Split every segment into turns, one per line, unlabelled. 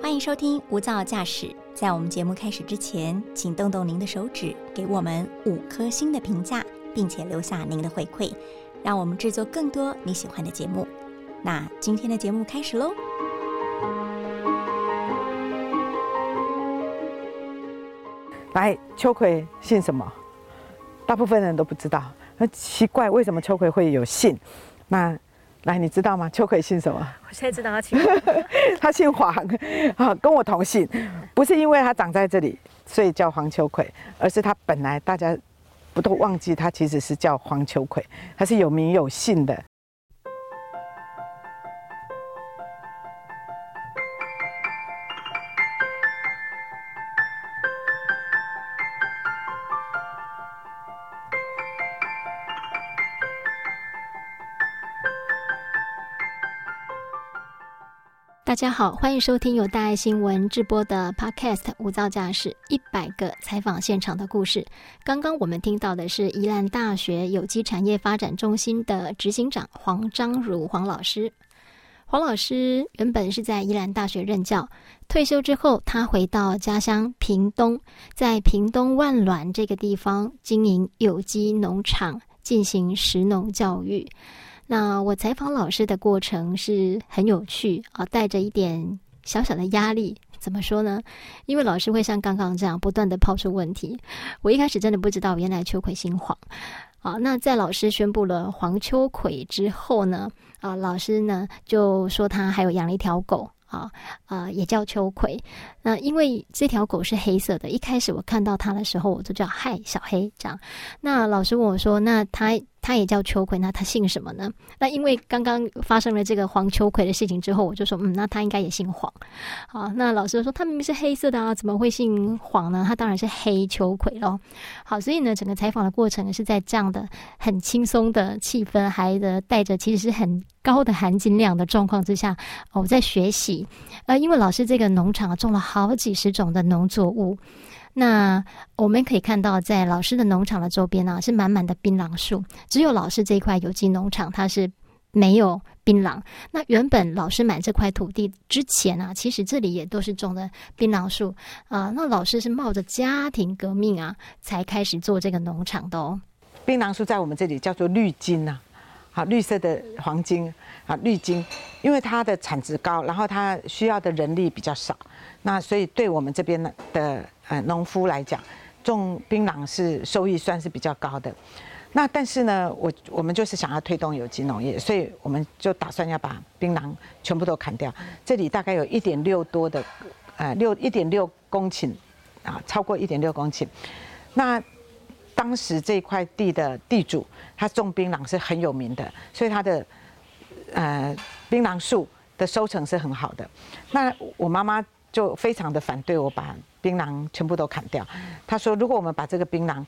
欢迎收听《无噪驾驶》。在我们节目开始之前，请动动您的手指，给我们五颗星的评价，并且留下您的回馈，让我们制作更多你喜欢的节目。那今天的节目开始喽！
来，秋葵姓什么？大部分人都不知道。那奇怪，为什么秋葵会有姓？那来，你知道吗？秋葵姓什么？
我现在知道他姓
他姓黄，啊，跟我同姓。不是因为他长在这里，所以叫黄秋葵，而是他本来大家不都忘记他其实是叫黄秋葵，他是有名有姓的。
大家好，欢迎收听由大爱新闻直播的 Podcast《无噪驾驶一百个采访现场的故事》。刚刚我们听到的是宜兰大学有机产业发展中心的执行长黄章儒黄老师。黄老师原本是在宜兰大学任教，退休之后，他回到家乡屏东，在屏东万峦这个地方经营有机农场，进行食农教育。那我采访老师的过程是很有趣啊，带着一点小小的压力。怎么说呢？因为老师会像刚刚这样不断的抛出问题。我一开始真的不知道，原来秋葵姓黄。啊，那在老师宣布了黄秋葵之后呢，啊，老师呢就说他还有养了一条狗。啊啊，也叫秋葵。那因为这条狗是黑色的，一开始我看到它的时候，我就叫嗨小黑这样。那老师问我说：“那它他也叫秋葵，那他姓什么呢？”那因为刚刚发生了这个黄秋葵的事情之后，我就说：“嗯，那他应该也姓黄。”好，那老师说：“他明明是黑色的啊，怎么会姓黄呢？他当然是黑秋葵咯。好，所以呢，整个采访的过程是在这样的很轻松的气氛，还的带着其实是很。高的含金量的状况之下，我在学习。呃，因为老师这个农场种了好几十种的农作物，那我们可以看到，在老师的农场的周边呢，是满满的槟榔树。只有老师这一块有机农场，它是没有槟榔。那原本老师买这块土地之前啊，其实这里也都是种的槟榔树啊。那老师是冒着家庭革命啊，才开始做这个农场的哦。
槟榔树在我们这里叫做绿金呐。啊，绿色的黄金啊，绿金，因为它的产值高，然后它需要的人力比较少，那所以对我们这边的呃农夫来讲，种槟榔是收益算是比较高的。那但是呢，我我们就是想要推动有机农业，所以我们就打算要把槟榔全部都砍掉。这里大概有一点六多的，呃六一点六公顷，啊，超过一点六公顷，那。当时这块地的地主，他种槟榔是很有名的，所以他的呃槟榔树的收成是很好的。那我妈妈就非常的反对我把槟榔全部都砍掉。她说，如果我们把这个槟榔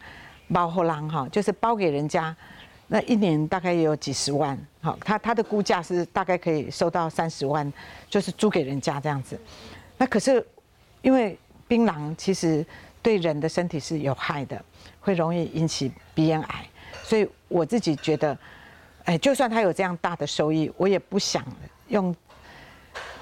包后浪哈，就是包给人家，那一年大概也有几十万。好，他他的估价是大概可以收到三十万，就是租给人家这样子。那可是因为槟榔其实对人的身体是有害的。会容易引起鼻咽癌，所以我自己觉得，哎，就算他有这样大的收益，我也不想用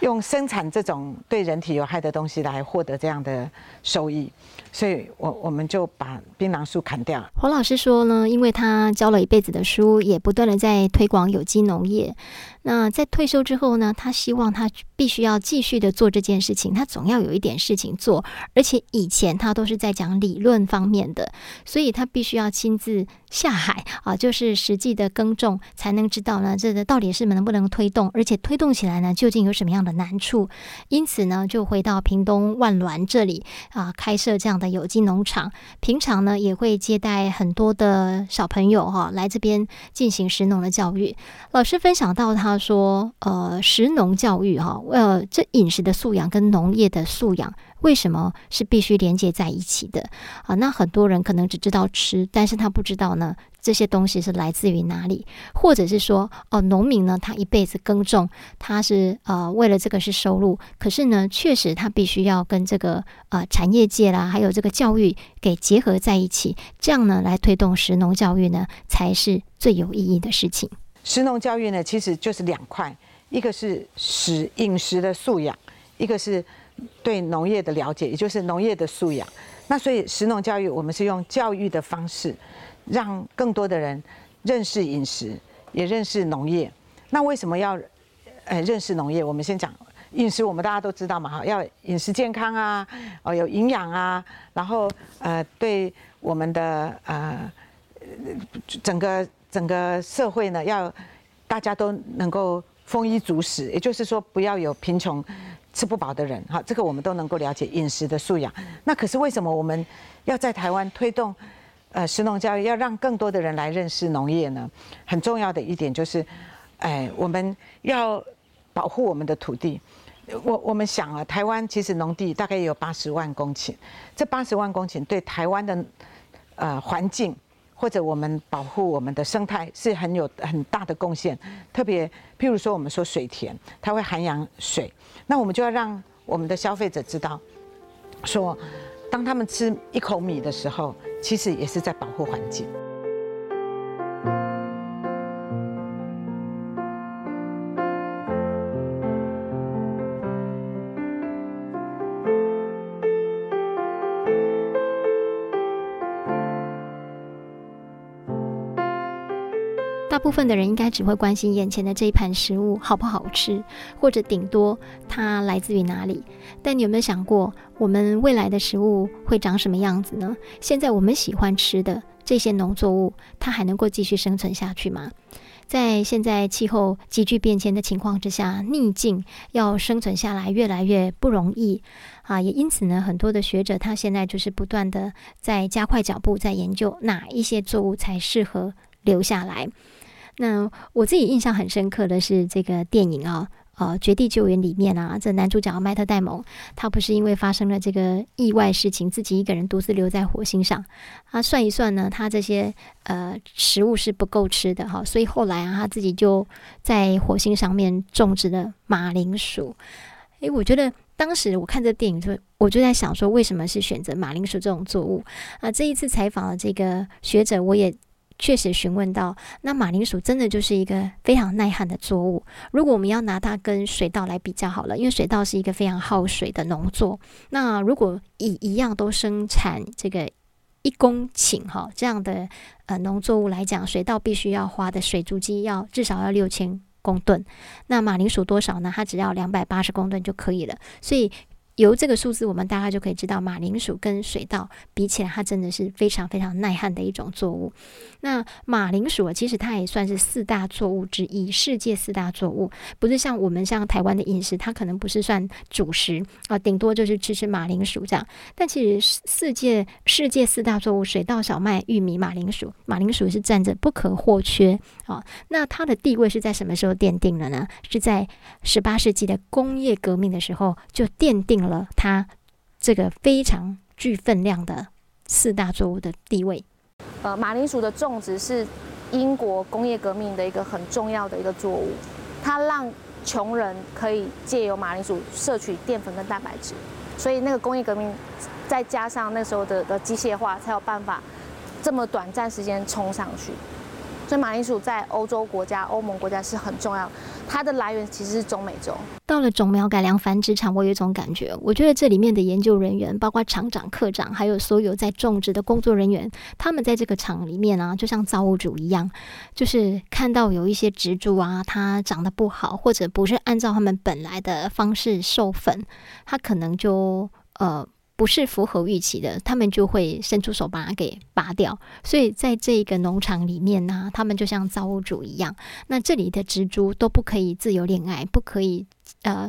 用生产这种对人体有害的东西来获得这样的收益，所以我我们就把槟榔树砍掉。
黄老师说呢，因为他教了一辈子的书，也不断的在推广有机农业。那在退休之后呢？他希望他必须要继续的做这件事情，他总要有一点事情做。而且以前他都是在讲理论方面的，所以他必须要亲自下海啊，就是实际的耕种，才能知道呢，这个到底是能不能推动，而且推动起来呢，究竟有什么样的难处。因此呢，就回到屏东万峦这里啊，开设这样的有机农场。平常呢，也会接待很多的小朋友哈，来这边进行食农的教育。老师分享到他。说呃，食农教育哈，呃，这饮食的素养跟农业的素养为什么是必须连接在一起的啊？那很多人可能只知道吃，但是他不知道呢，这些东西是来自于哪里，或者是说哦，农民呢，他一辈子耕种，他是呃为了这个是收入，可是呢，确实他必须要跟这个呃产业界啦，还有这个教育给结合在一起，这样呢，来推动食农教育呢，才是最有意义的事情。
食农教育呢，其实就是两块，一个是食饮食的素养，一个是对农业的了解，也就是农业的素养。那所以食农教育，我们是用教育的方式，让更多的人认识饮食，也认识农业。那为什么要呃认识农业？我们先讲饮食，我们大家都知道嘛，哈，要饮食健康啊，哦有营养啊，然后呃对我们的呃整个整个社会呢，要大家都能够丰衣足食，也就是说不要有贫穷吃不饱的人，哈，这个我们都能够了解饮食的素养。那可是为什么我们要在台湾推动呃食农教育，要让更多的人来认识农业呢？很重要的一点就是。哎，我们要保护我们的土地。我我们想啊，台湾其实农地大概有八十万公顷，这八十万公顷对台湾的呃环境或者我们保护我们的生态是很有很大的贡献。特别譬如说，我们说水田，它会涵养水，那我们就要让我们的消费者知道，说当他们吃一口米的时候，其实也是在保护环境。
大部分的人应该只会关心眼前的这一盘食物好不好吃，或者顶多它来自于哪里。但你有没有想过，我们未来的食物会长什么样子呢？现在我们喜欢吃的这些农作物，它还能够继续生存下去吗？在现在气候急剧变迁的情况之下，逆境要生存下来越来越不容易啊！也因此呢，很多的学者他现在就是不断的在加快脚步，在研究哪一些作物才适合留下来。那我自己印象很深刻的是这个电影啊，呃，《绝地救援》里面啊，这男主角迈特戴蒙，他不是因为发生了这个意外事情，自己一个人独自留在火星上，他算一算呢，他这些呃食物是不够吃的哈，所以后来啊，他自己就在火星上面种植了马铃薯。诶，我觉得当时我看这电影就我就在想说，为什么是选择马铃薯这种作物啊？这一次采访的这个学者，我也。确实询问到，那马铃薯真的就是一个非常耐旱的作物。如果我们要拿它跟水稻来比较好了，因为水稻是一个非常耗水的农作。那如果以一样都生产这个一公顷哈这样的呃农作物来讲，水稻必须要花的水足迹要至少要六千公吨。那马铃薯多少呢？它只要两百八十公吨就可以了。所以。由这个数字，我们大概就可以知道，马铃薯跟水稻比起来，它真的是非常非常耐旱的一种作物。那马铃薯啊，其实它也算是四大作物之一，世界四大作物，不是像我们像台湾的饮食，它可能不是算主食啊，顶多就是吃吃马铃薯这样。但其实世界世界四大作物，水稻、小麦、玉米、马铃薯，马铃薯是占着不可或缺啊。那它的地位是在什么时候奠定了呢？是在十八世纪的工业革命的时候就奠定了。了它这个非常具分量的四大作物的地位。
呃，马铃薯的种植是英国工业革命的一个很重要的一个作物，它让穷人可以借由马铃薯摄取淀粉跟蛋白质，所以那个工业革命再加上那时候的的机械化，才有办法这么短暂时间冲上去。所以马铃薯在欧洲国家、欧盟国家是很重要，它的来源其实是中美洲。
到了种苗改良繁殖场，我有一种感觉，我觉得这里面的研究人员，包括厂长、科长，还有所有在种植的工作人员，他们在这个厂里面啊，就像造物主一样，就是看到有一些植株啊，它长得不好，或者不是按照他们本来的方式授粉，它可能就呃。不是符合预期的，他们就会伸出手把它给拔掉。所以在这个农场里面呢，他们就像造物主一样。那这里的植株都不可以自由恋爱，不可以呃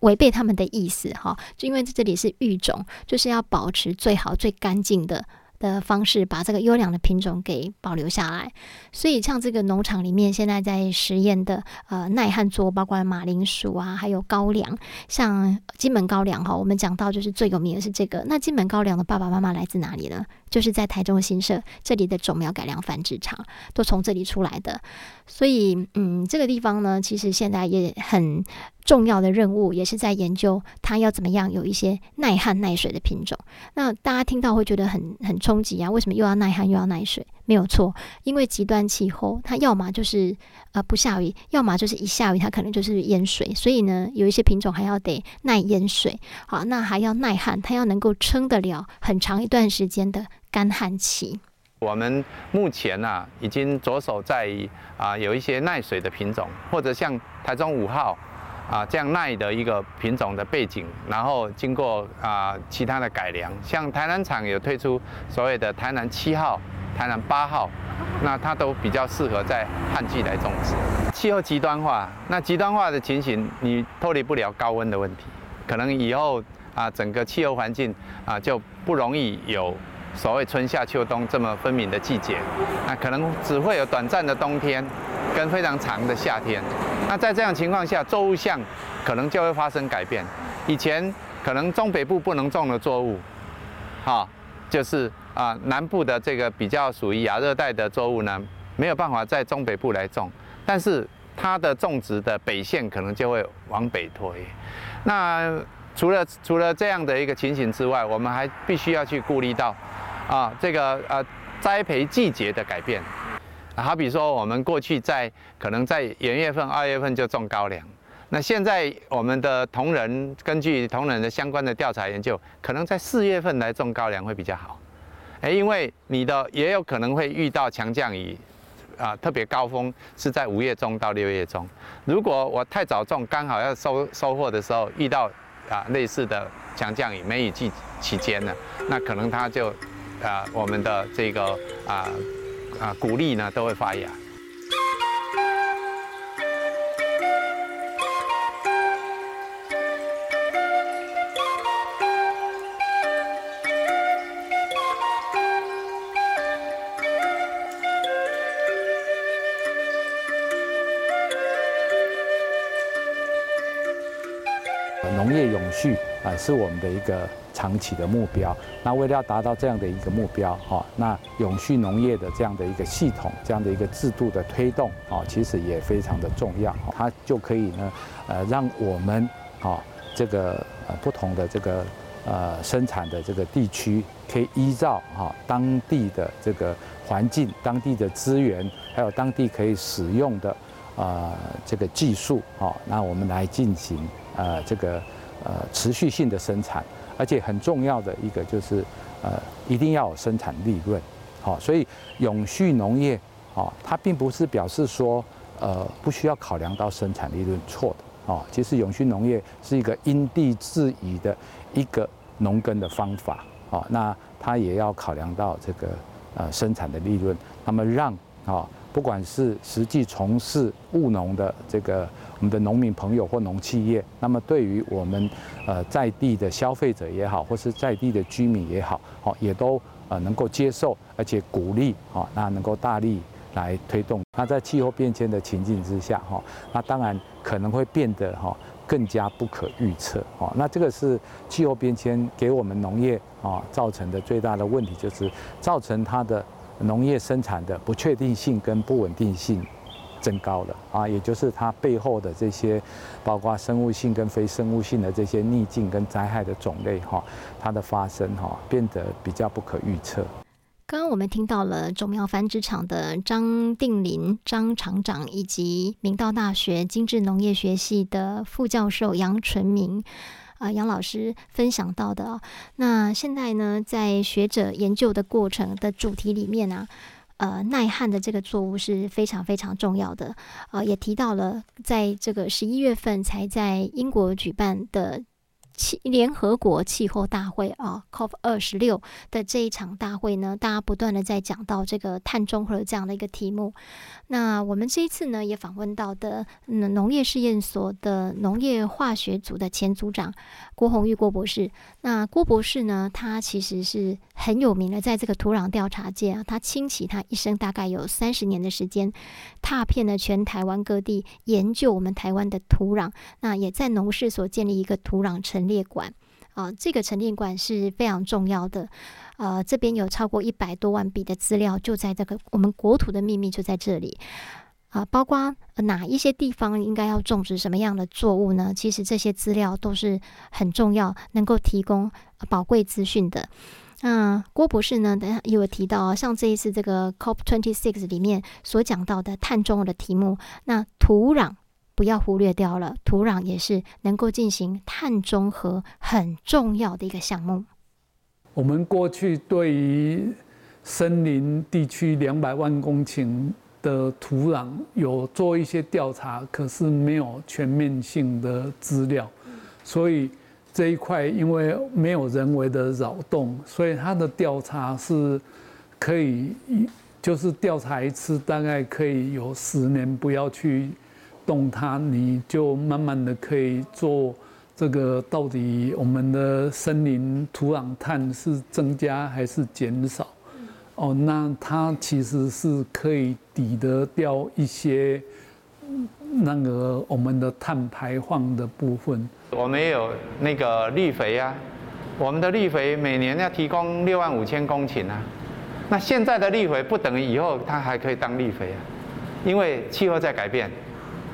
违背他们的意思哈。就因为这里是育种，就是要保持最好最干净的。的方式把这个优良的品种给保留下来，所以像这个农场里面现在在实验的呃耐旱作物，包括马铃薯啊，还有高粱，像金门高粱哈，我们讲到就是最有名的是这个。那金门高粱的爸爸妈妈来自哪里呢？就是在台中新社这里的种苗改良繁殖场，都从这里出来的。所以嗯，这个地方呢，其实现在也很。重要的任务，也是在研究它要怎么样有一些耐旱耐水的品种。那大家听到会觉得很很冲击啊？为什么又要耐旱又要耐水？没有错，因为极端气候，它要么就是呃不下雨，要么就是一下雨它可能就是淹水。所以呢，有一些品种还要得耐淹水，好，那还要耐旱，它要能够撑得了很长一段时间的干旱期。
我们目前呢，已经着手在啊有一些耐水的品种，或者像台中五号啊这样耐的一个品种的背景，然后经过啊其他的改良，像台南厂有推出所谓的台南七号、台南八号，那它都比较适合在旱季来种植。气候极端化，那极端化的情形，你脱离不了高温的问题，可能以后啊整个气候环境啊就不容易有。所谓春夏秋冬这么分明的季节，那可能只会有短暂的冬天，跟非常长的夏天。那在这样情况下，作物相可能就会发生改变。以前可能中北部不能种的作物，哈，就是啊南部的这个比较属于亚热带的作物呢，没有办法在中北部来种，但是它的种植的北线可能就会往北推。那除了除了这样的一个情形之外，我们还必须要去顾虑到。啊，这个呃，栽培季节的改变，好比说我们过去在可能在元月份、二月份就种高粱，那现在我们的同仁根据同仁的相关的调查研究，可能在四月份来种高粱会比较好，哎，因为你的也有可能会遇到强降雨，啊，特别高峰是在五月中到六月中，如果我太早种，刚好要收收获的时候遇到啊类似的强降雨、梅雨季期间呢，那可能它就。啊，我们的这个啊啊鼓励呢都会发芽。
农业永续啊，是我们的一个。长期的目标，那为了要达到这样的一个目标，哈，那永续农业的这样的一个系统，这样的一个制度的推动，啊，其实也非常的重要，它就可以呢，呃，让我们，啊，这个呃不同的这个呃生产的这个地区，可以依照哈当地的这个环境、当地的资源，还有当地可以使用的啊这个技术，哈，那我们来进行呃这个呃持续性的生产。而且很重要的一个就是，呃，一定要有生产利润，好，所以永续农业，哦，它并不是表示说，呃，不需要考量到生产利润，错的，哦，其实永续农业是一个因地制宜的一个农耕的方法，哦，那它也要考量到这个呃生产的利润，那么让啊。不管是实际从事务农的这个我们的农民朋友或农企业，那么对于我们呃在地的消费者也好，或是在地的居民也好，好也都呃能够接受，而且鼓励，好那能够大力来推动。那在气候变迁的情境之下，哈，那当然可能会变得哈更加不可预测，哈。那这个是气候变迁给我们农业啊造成的最大的问题，就是造成它的。农业生产的不确定性跟不稳定性增高了啊，也就是它背后的这些，包括生物性跟非生物性的这些逆境跟灾害的种类哈，它的发生哈变得比较不可预测。
刚刚我们听到了种苗繁殖场的张定林张厂长，以及明道大学精致农业学系的副教授杨纯明。啊，杨老师分享到的，那现在呢，在学者研究的过程的主题里面呢，呃，耐旱的这个作物是非常非常重要的。呃，也提到了，在这个十一月份才在英国举办的。气联合国气候大会啊，COP 二十六的这一场大会呢，大家不断的在讲到这个碳中和这样的一个题目。那我们这一次呢，也访问到的嗯农业试验所的农业化学组的前组长郭宏玉郭博士。那郭博士呢，他其实是很有名的，在这个土壤调查界啊，他倾其他一生大概有三十年的时间，踏遍了全台湾各地，研究我们台湾的土壤。那也在农事所建立一个土壤城列馆啊，这个陈列馆是非常重要的。呃，这边有超过一百多万笔的资料，就在这个我们国土的秘密就在这里。啊，包括哪一些地方应该要种植什么样的作物呢？其实这些资料都是很重要，能够提供宝贵资讯的。那郭博士呢，等下也有提到，像这一次这个 COP twenty six 里面所讲到的碳中和的题目，那土壤不要忽略掉了，土壤也是能够进行碳中和很重要的一个项目。
我们过去对于森林地区两百万公顷的土壤有做一些调查，可是没有全面性的资料，所以。这一块因为没有人为的扰动，所以它的调查是可以，就是调查一次大概可以有十年，不要去动它，你就慢慢的可以做这个到底我们的森林土壤碳是增加还是减少？哦，那它其实是可以抵得掉一些那个我们的碳排放的部分。
我们也有那个绿肥啊，我们的绿肥每年要提供六万五千公顷啊。那现在的绿肥不等于以后它还可以当绿肥啊，因为气候在改变，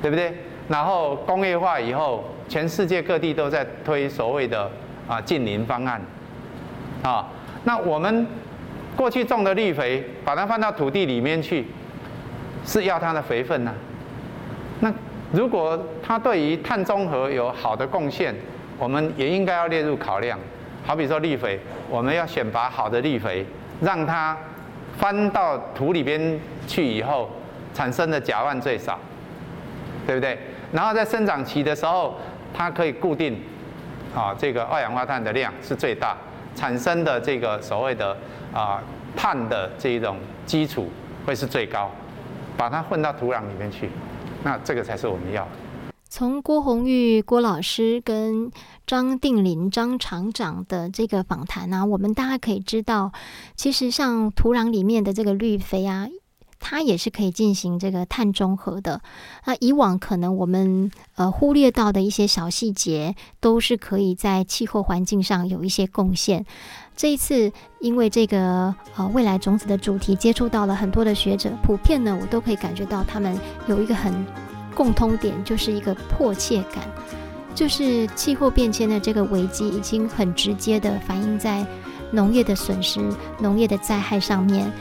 对不对？然后工业化以后，全世界各地都在推所谓的啊近邻方案啊。那我们过去种的绿肥，把它放到土地里面去，是要它的肥分呢？那。如果它对于碳中和有好的贡献，我们也应该要列入考量。好比说绿肥，我们要选拔好的绿肥，让它翻到土里边去以后，产生的甲烷最少，对不对？然后在生长期的时候，它可以固定啊这个二氧化碳的量是最大，产生的这个所谓的啊碳的这一种基础会是最高，把它混到土壤里面去。那这个才是我们要。
从郭红玉郭老师跟张定林张厂长的这个访谈呢，我们大家可以知道，其实像土壤里面的这个绿肥啊，它也是可以进行这个碳中和的。那以往可能我们呃忽略到的一些小细节，都是可以在气候环境上有一些贡献。这一次，因为这个呃未来种子的主题，接触到了很多的学者，普遍呢，我都可以感觉到他们有一个很共通点，就是一个迫切感，就是气候变迁的这个危机已经很直接的反映在农业的损失、农业的灾害上面。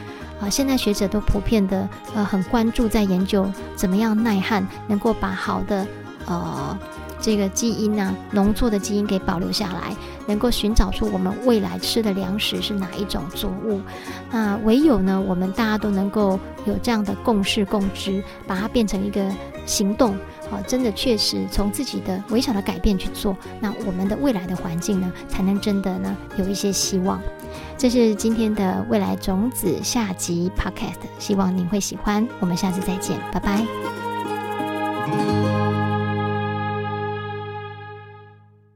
啊，现在学者都普遍的呃很关注，在研究怎么样耐旱，能够把好的呃。这个基因呢，农作的基因给保留下来，能够寻找出我们未来吃的粮食是哪一种作物。那唯有呢，我们大家都能够有这样的共识共知，把它变成一个行动，好，真的确实从自己的微小的改变去做，那我们的未来的环境呢，才能真的呢有一些希望。这是今天的未来种子下集 Podcast，希望您会喜欢。我们下次再见，拜拜。